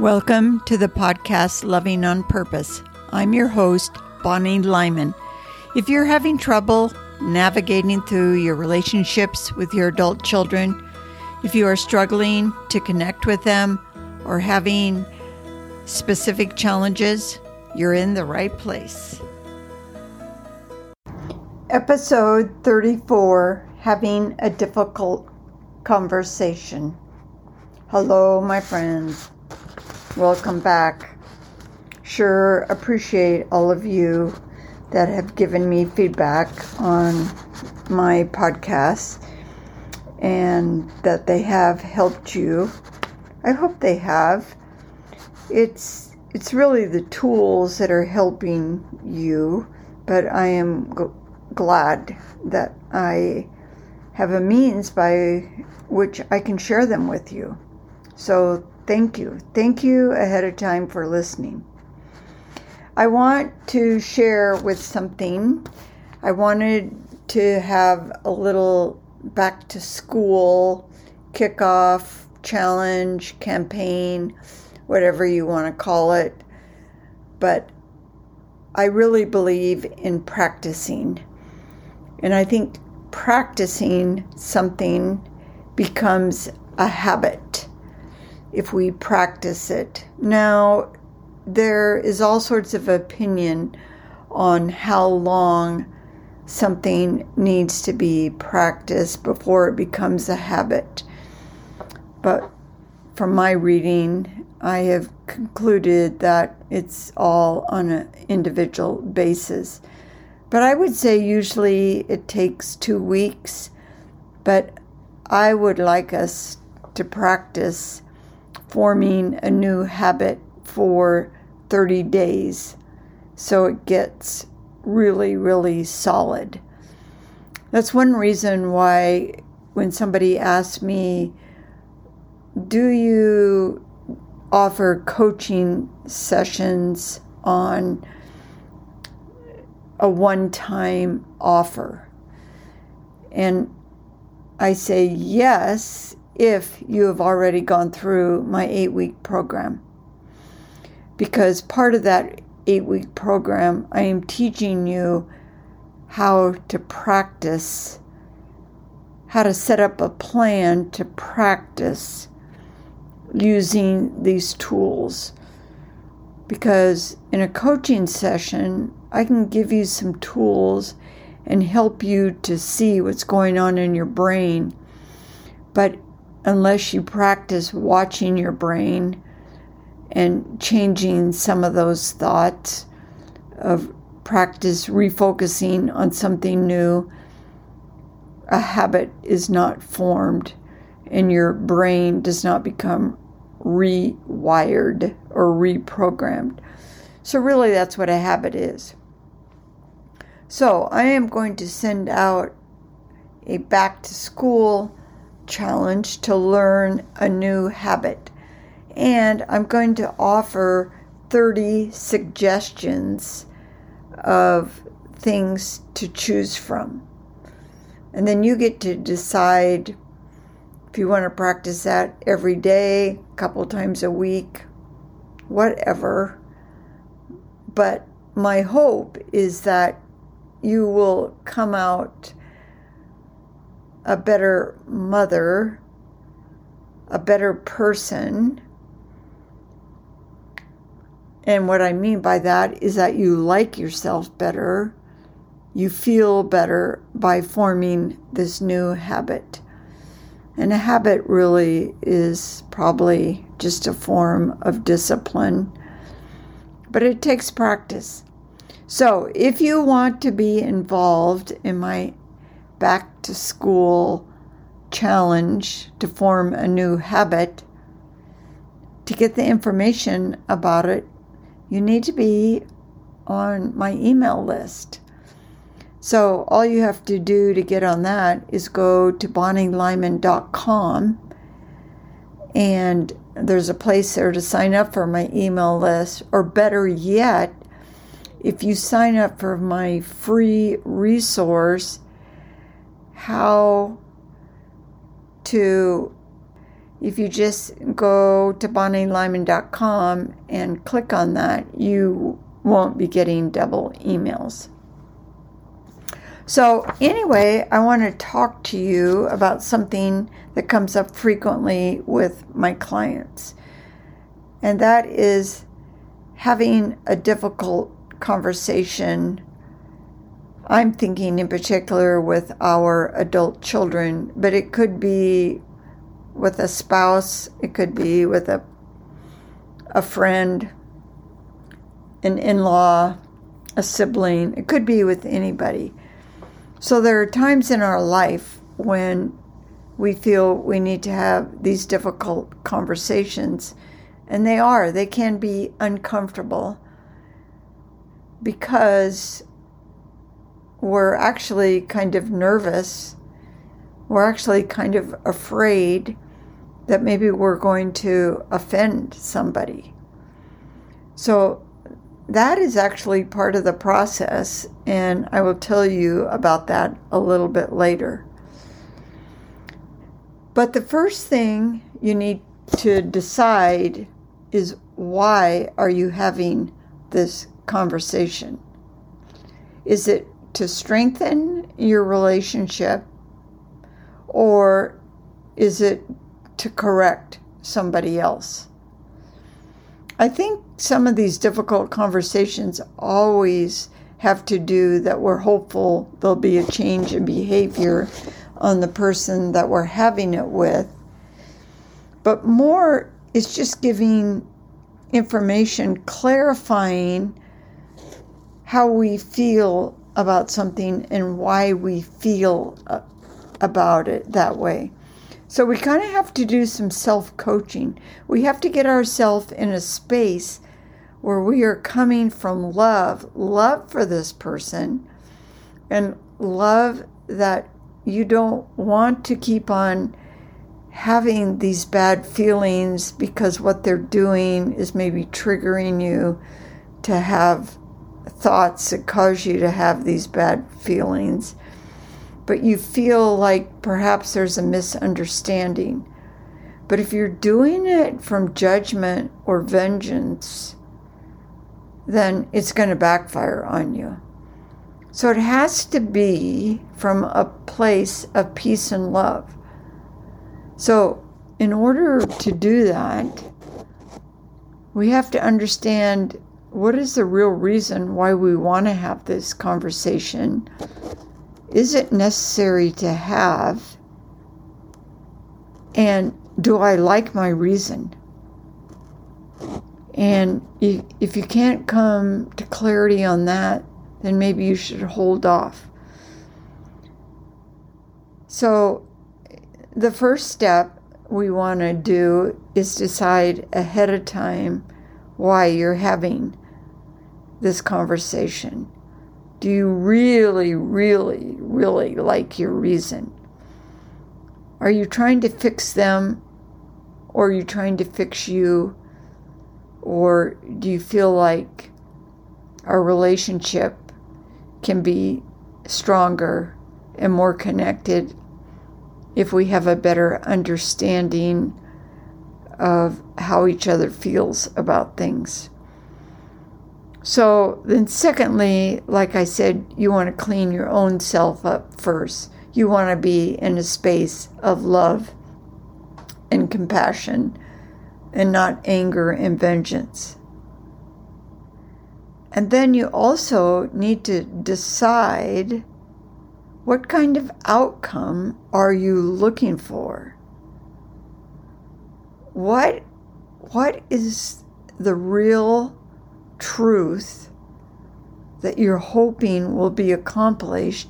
Welcome to the podcast Loving on Purpose. I'm your host, Bonnie Lyman. If you're having trouble navigating through your relationships with your adult children, if you are struggling to connect with them or having specific challenges, you're in the right place. Episode 34 Having a Difficult Conversation. Hello, my friends. Welcome back. Sure appreciate all of you that have given me feedback on my podcast and that they have helped you. I hope they have. It's it's really the tools that are helping you, but I am g- glad that I have a means by which I can share them with you. So thank you. Thank you ahead of time for listening. I want to share with something. I wanted to have a little back to school kickoff, challenge, campaign, whatever you want to call it. But I really believe in practicing. And I think practicing something becomes a habit if we practice it. Now, there is all sorts of opinion on how long something needs to be practiced before it becomes a habit. But from my reading, I have concluded that it's all on an individual basis. But I would say usually it takes two weeks, but I would like us to practice forming a new habit for 30 days so it gets really, really solid. That's one reason why when somebody asks me, Do you offer coaching sessions on a one time offer? And I say yes if you have already gone through my eight week program. Because part of that eight week program, I am teaching you how to practice, how to set up a plan to practice using these tools. Because in a coaching session, I can give you some tools and help you to see what's going on in your brain. But unless you practice watching your brain and changing some of those thoughts of practice refocusing on something new, a habit is not formed and your brain does not become rewired or reprogrammed. So, really, that's what a habit is. So, I am going to send out a back to school challenge to learn a new habit. And I'm going to offer 30 suggestions of things to choose from. And then you get to decide if you want to practice that every day, a couple times a week, whatever. But my hope is that you will come out a better mother, a better person. And what I mean by that is that you like yourself better, you feel better by forming this new habit. And a habit really is probably just a form of discipline, but it takes practice. So, if you want to be involved in my back to school challenge to form a new habit, to get the information about it, you need to be on my email list. So all you have to do to get on that is go to bonnielyman.com and there's a place there to sign up for my email list or better yet if you sign up for my free resource how to if you just go to bonnielyman.com and click on that, you won't be getting double emails. So, anyway, I want to talk to you about something that comes up frequently with my clients, and that is having a difficult conversation. I'm thinking in particular with our adult children, but it could be with a spouse, it could be with a, a friend, an in law, a sibling, it could be with anybody. So there are times in our life when we feel we need to have these difficult conversations, and they are, they can be uncomfortable because we're actually kind of nervous. We're actually kind of afraid that maybe we're going to offend somebody. So that is actually part of the process, and I will tell you about that a little bit later. But the first thing you need to decide is why are you having this conversation? Is it to strengthen your relationship or is it to correct somebody else. I think some of these difficult conversations always have to do that we're hopeful there'll be a change in behavior on the person that we're having it with. But more is just giving information, clarifying how we feel about something and why we feel uh, about it that way. So we kind of have to do some self coaching. We have to get ourselves in a space where we are coming from love, love for this person, and love that you don't want to keep on having these bad feelings because what they're doing is maybe triggering you to have thoughts that cause you to have these bad feelings but you feel like perhaps there's a misunderstanding. But if you're doing it from judgment or vengeance, then it's going to backfire on you. So it has to be from a place of peace and love. So, in order to do that, we have to understand what is the real reason why we want to have this conversation is it necessary to have? And do I like my reason? And if you can't come to clarity on that, then maybe you should hold off. So, the first step we want to do is decide ahead of time why you're having this conversation. Do you really, really, really like your reason? Are you trying to fix them or are you trying to fix you? Or do you feel like our relationship can be stronger and more connected if we have a better understanding of how each other feels about things? So then, secondly, like I said, you want to clean your own self up first. You want to be in a space of love and compassion and not anger and vengeance. And then you also need to decide what kind of outcome are you looking for? What what is the real truth that you're hoping will be accomplished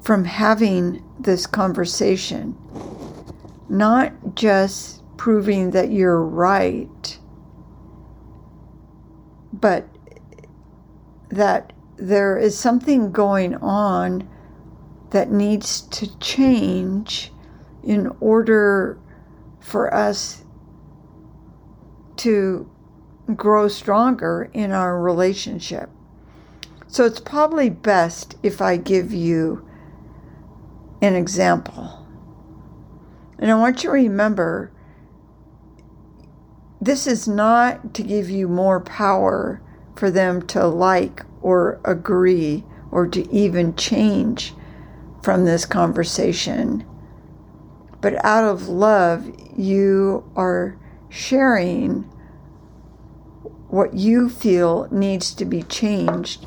from having this conversation. Not just proving that you're right, but that there is something going on that needs to change in order for us to grow stronger in our relationship. So it's probably best if I give you an example. And I want you to remember this is not to give you more power for them to like or agree or to even change from this conversation. But out of love, you are sharing what you feel needs to be changed,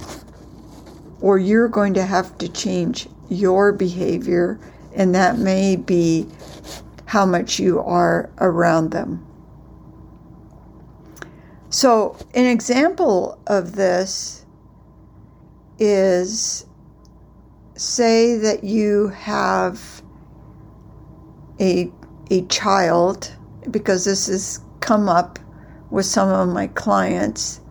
or you're going to have to change your behavior, and that may be how much you are around them. So, an example of this is say that you have a, a child, because this has come up with some of my clients,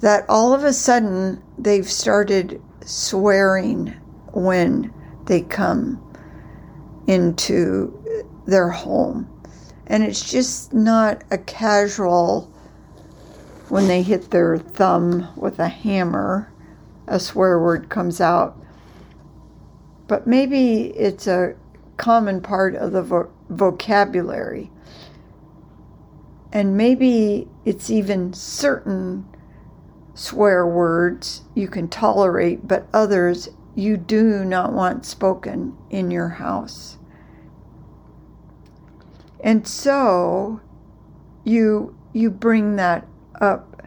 that all of a sudden they've started swearing when they come into their home. And it's just not a casual, when they hit their thumb with a hammer, a swear word comes out. But maybe it's a common part of the vo- vocabulary. And maybe it's even certain swear words you can tolerate, but others you do not want spoken in your house. And so you you bring that up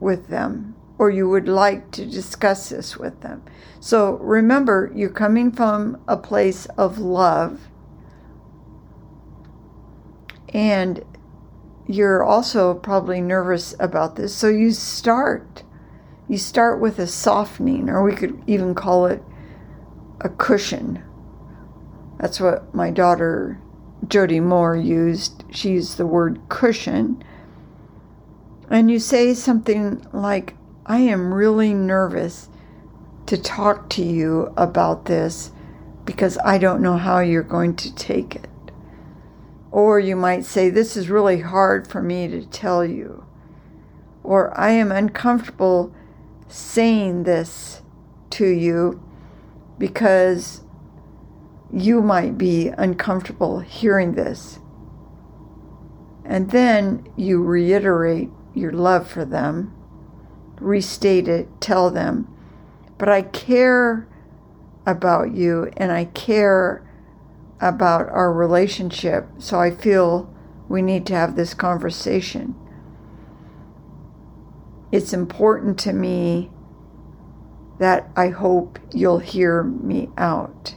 with them or you would like to discuss this with them. So remember, you're coming from a place of love and you're also probably nervous about this. So you start you start with a softening or we could even call it a cushion. That's what my daughter Jody Moore used. She used the word cushion. And you say something like, I am really nervous to talk to you about this because I don't know how you're going to take it. Or you might say, This is really hard for me to tell you. Or I am uncomfortable saying this to you because you might be uncomfortable hearing this. And then you reiterate your love for them, restate it, tell them, but I care about you and I care about our relationship, so I feel we need to have this conversation. It's important to me that I hope you'll hear me out.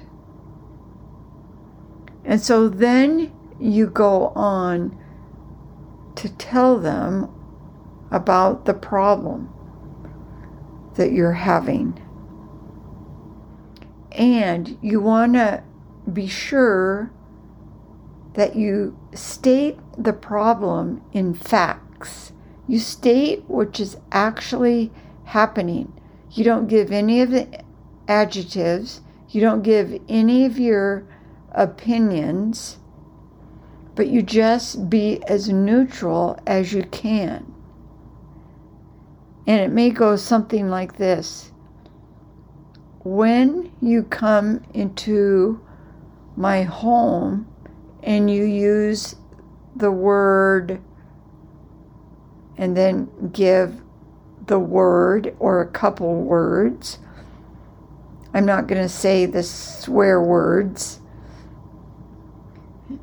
And so then you go on to tell them about the problem that you're having. And you want to be sure that you state the problem in facts. You state what is actually happening. You don't give any of the adjectives, you don't give any of your opinions, but you just be as neutral as you can. And it may go something like this When you come into my home and you use the word and then give the word or a couple words. I'm not going to say the swear words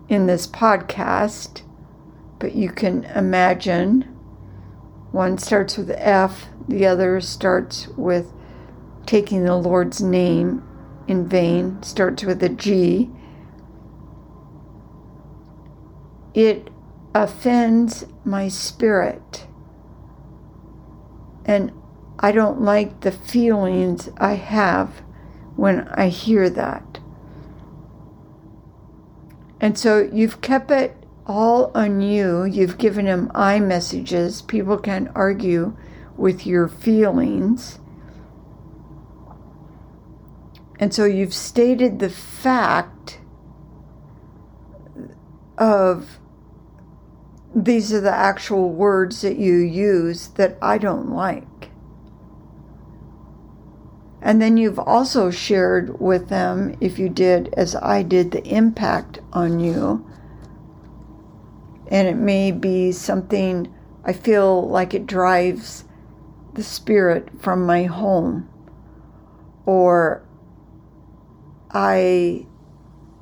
in this podcast, but you can imagine one starts with F, the other starts with taking the Lord's name in vain, starts with a G. It offends my spirit. And I don't like the feelings I have when I hear that. And so you've kept it all on you. You've given him I messages. People can argue with your feelings. And so you've stated the fact of these are the actual words that you use that I don't like. And then you've also shared with them, if you did as I did, the impact on you. And it may be something I feel like it drives the spirit from my home. Or I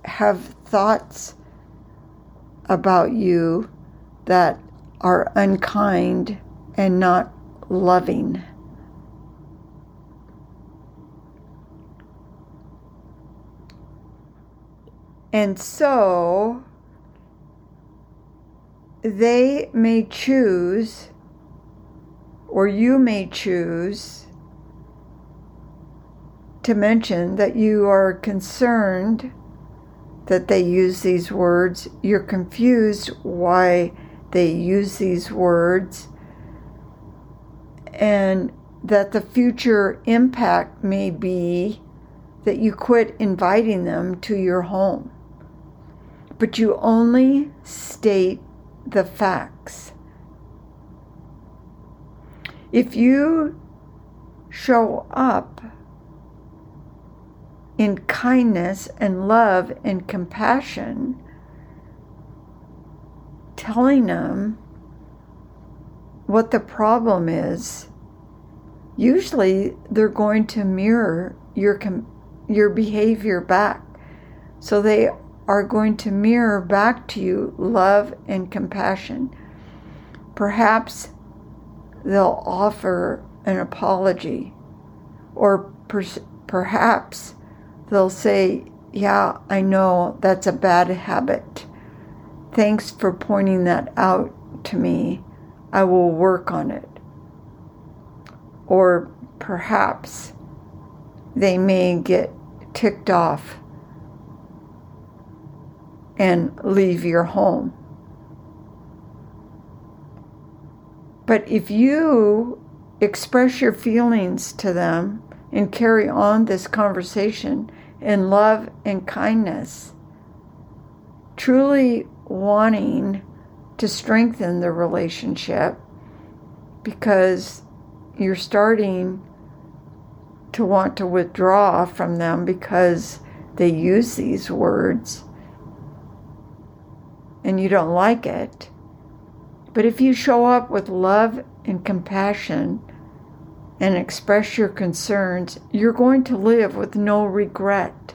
have thoughts about you that are unkind and not loving. And so they may choose, or you may choose, to mention that you are concerned that they use these words. You're confused why they use these words. And that the future impact may be that you quit inviting them to your home. But you only state the facts. If you show up in kindness and love and compassion, telling them what the problem is, usually they're going to mirror your your behavior back. So they are going to mirror back to you love and compassion. Perhaps they'll offer an apology, or per- perhaps they'll say, Yeah, I know that's a bad habit. Thanks for pointing that out to me. I will work on it. Or perhaps they may get ticked off and leave your home. But if you express your feelings to them and carry on this conversation in love and kindness, truly wanting to strengthen the relationship because you're starting to want to withdraw from them because they use these words and you don't like it. But if you show up with love and compassion and express your concerns, you're going to live with no regret.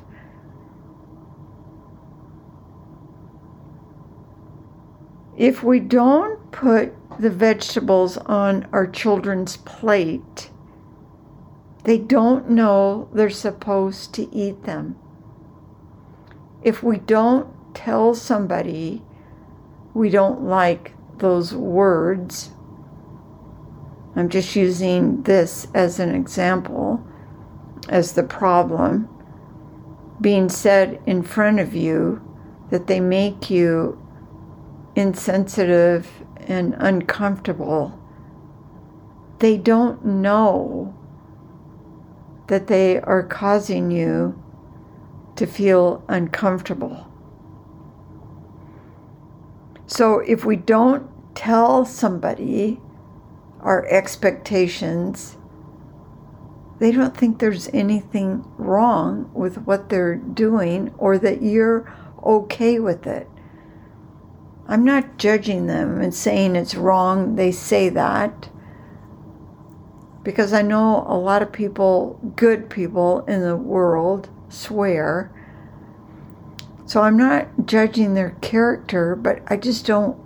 If we don't put the vegetables on our children's plate, they don't know they're supposed to eat them. If we don't tell somebody we don't like those words. I'm just using this as an example, as the problem being said in front of you that they make you insensitive and uncomfortable. They don't know that they are causing you to feel uncomfortable. So if we don't tell somebody our expectations, they don't think there's anything wrong with what they're doing or that you're okay with it. I'm not judging them and saying it's wrong. They say that because I know a lot of people, good people in the world, swear so I'm not judging their character, but I just don't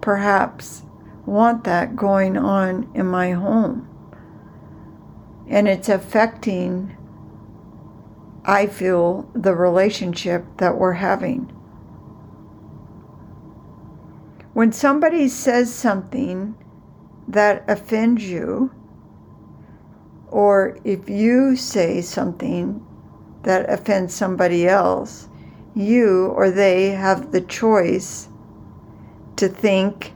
perhaps want that going on in my home. And it's affecting, I feel, the relationship that we're having. When somebody says something that offends you, or if you say something that offends somebody else, you or they have the choice to think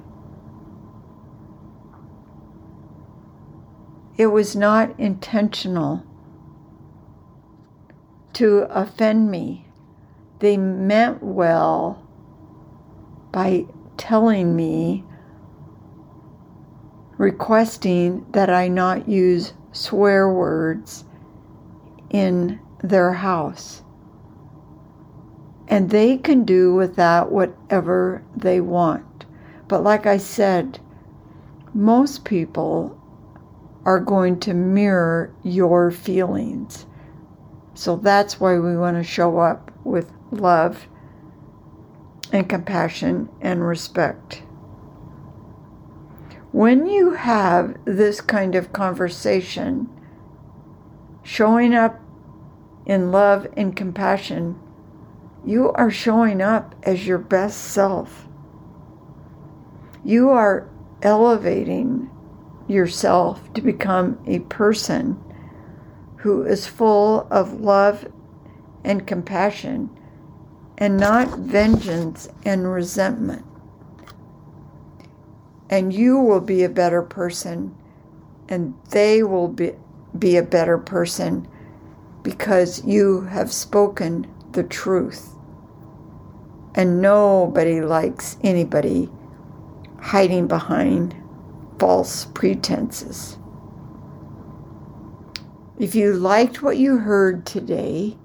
it was not intentional to offend me. They meant well by telling me, requesting that I not use swear words in their house. And they can do with that whatever they want. But like I said, most people are going to mirror your feelings. So that's why we want to show up with love and compassion and respect. When you have this kind of conversation, showing up in love and compassion, you are showing up as your best self. You are elevating yourself to become a person who is full of love and compassion and not vengeance and resentment. And you will be a better person, and they will be, be a better person because you have spoken the truth. And nobody likes anybody hiding behind false pretenses. If you liked what you heard today,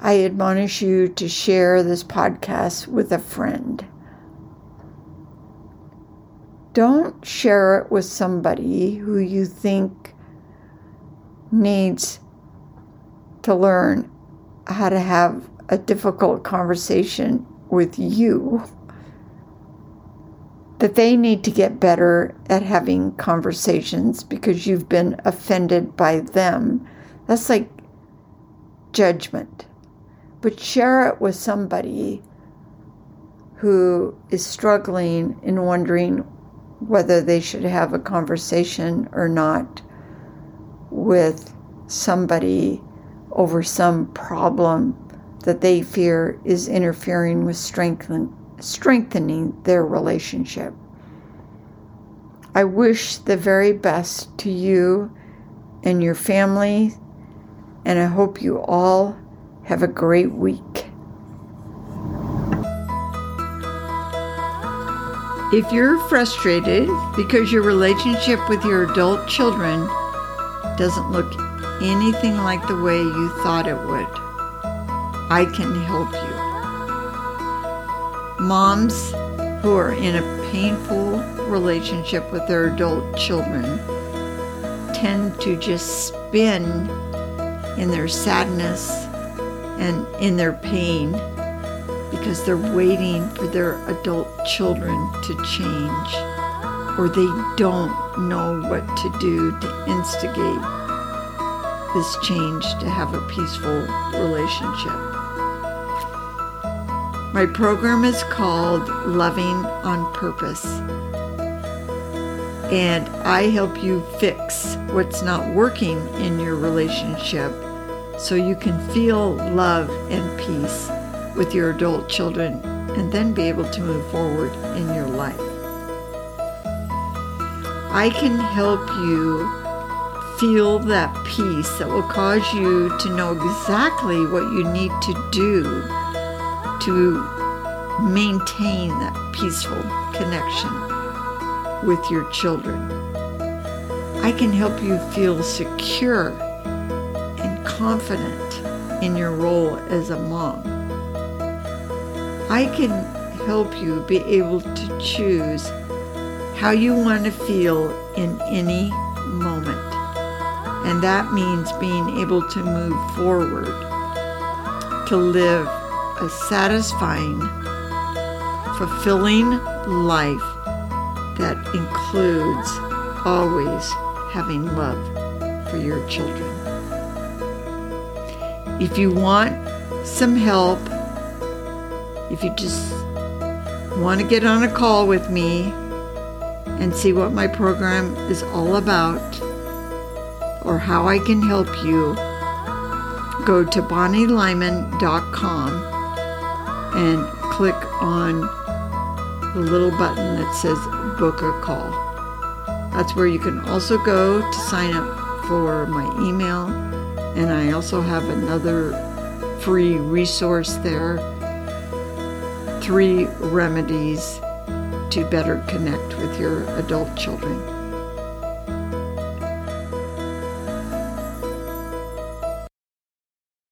I admonish you to share this podcast with a friend. Don't share it with somebody who you think needs to learn how to have a difficult conversation with you. That they need to get better at having conversations because you've been offended by them. That's like judgment but share it with somebody who is struggling and wondering whether they should have a conversation or not with somebody over some problem that they fear is interfering with strengthen, strengthening their relationship. I wish the very best to you and your family, and I hope you all have a great week. If you're frustrated because your relationship with your adult children doesn't look anything like the way you thought it would, I can help you. Moms who are in a painful relationship with their adult children tend to just spin in their sadness and in their pain because they're waiting for their adult children to change or they don't know what to do to instigate this change to have a peaceful relationship. My program is called Loving on Purpose. And I help you fix what's not working in your relationship so you can feel love and peace with your adult children and then be able to move forward in your life. I can help you feel that peace that will cause you to know exactly what you need to do to maintain that peaceful connection with your children. I can help you feel secure confident in your role as a mom. I can help you be able to choose how you want to feel in any moment. And that means being able to move forward to live a satisfying, fulfilling life that includes always having love for your children. If you want some help, if you just want to get on a call with me and see what my program is all about or how I can help you, go to bonnielyman.com and click on the little button that says book a call. That's where you can also go to sign up for my email and I also have another free resource there three remedies to better connect with your adult children.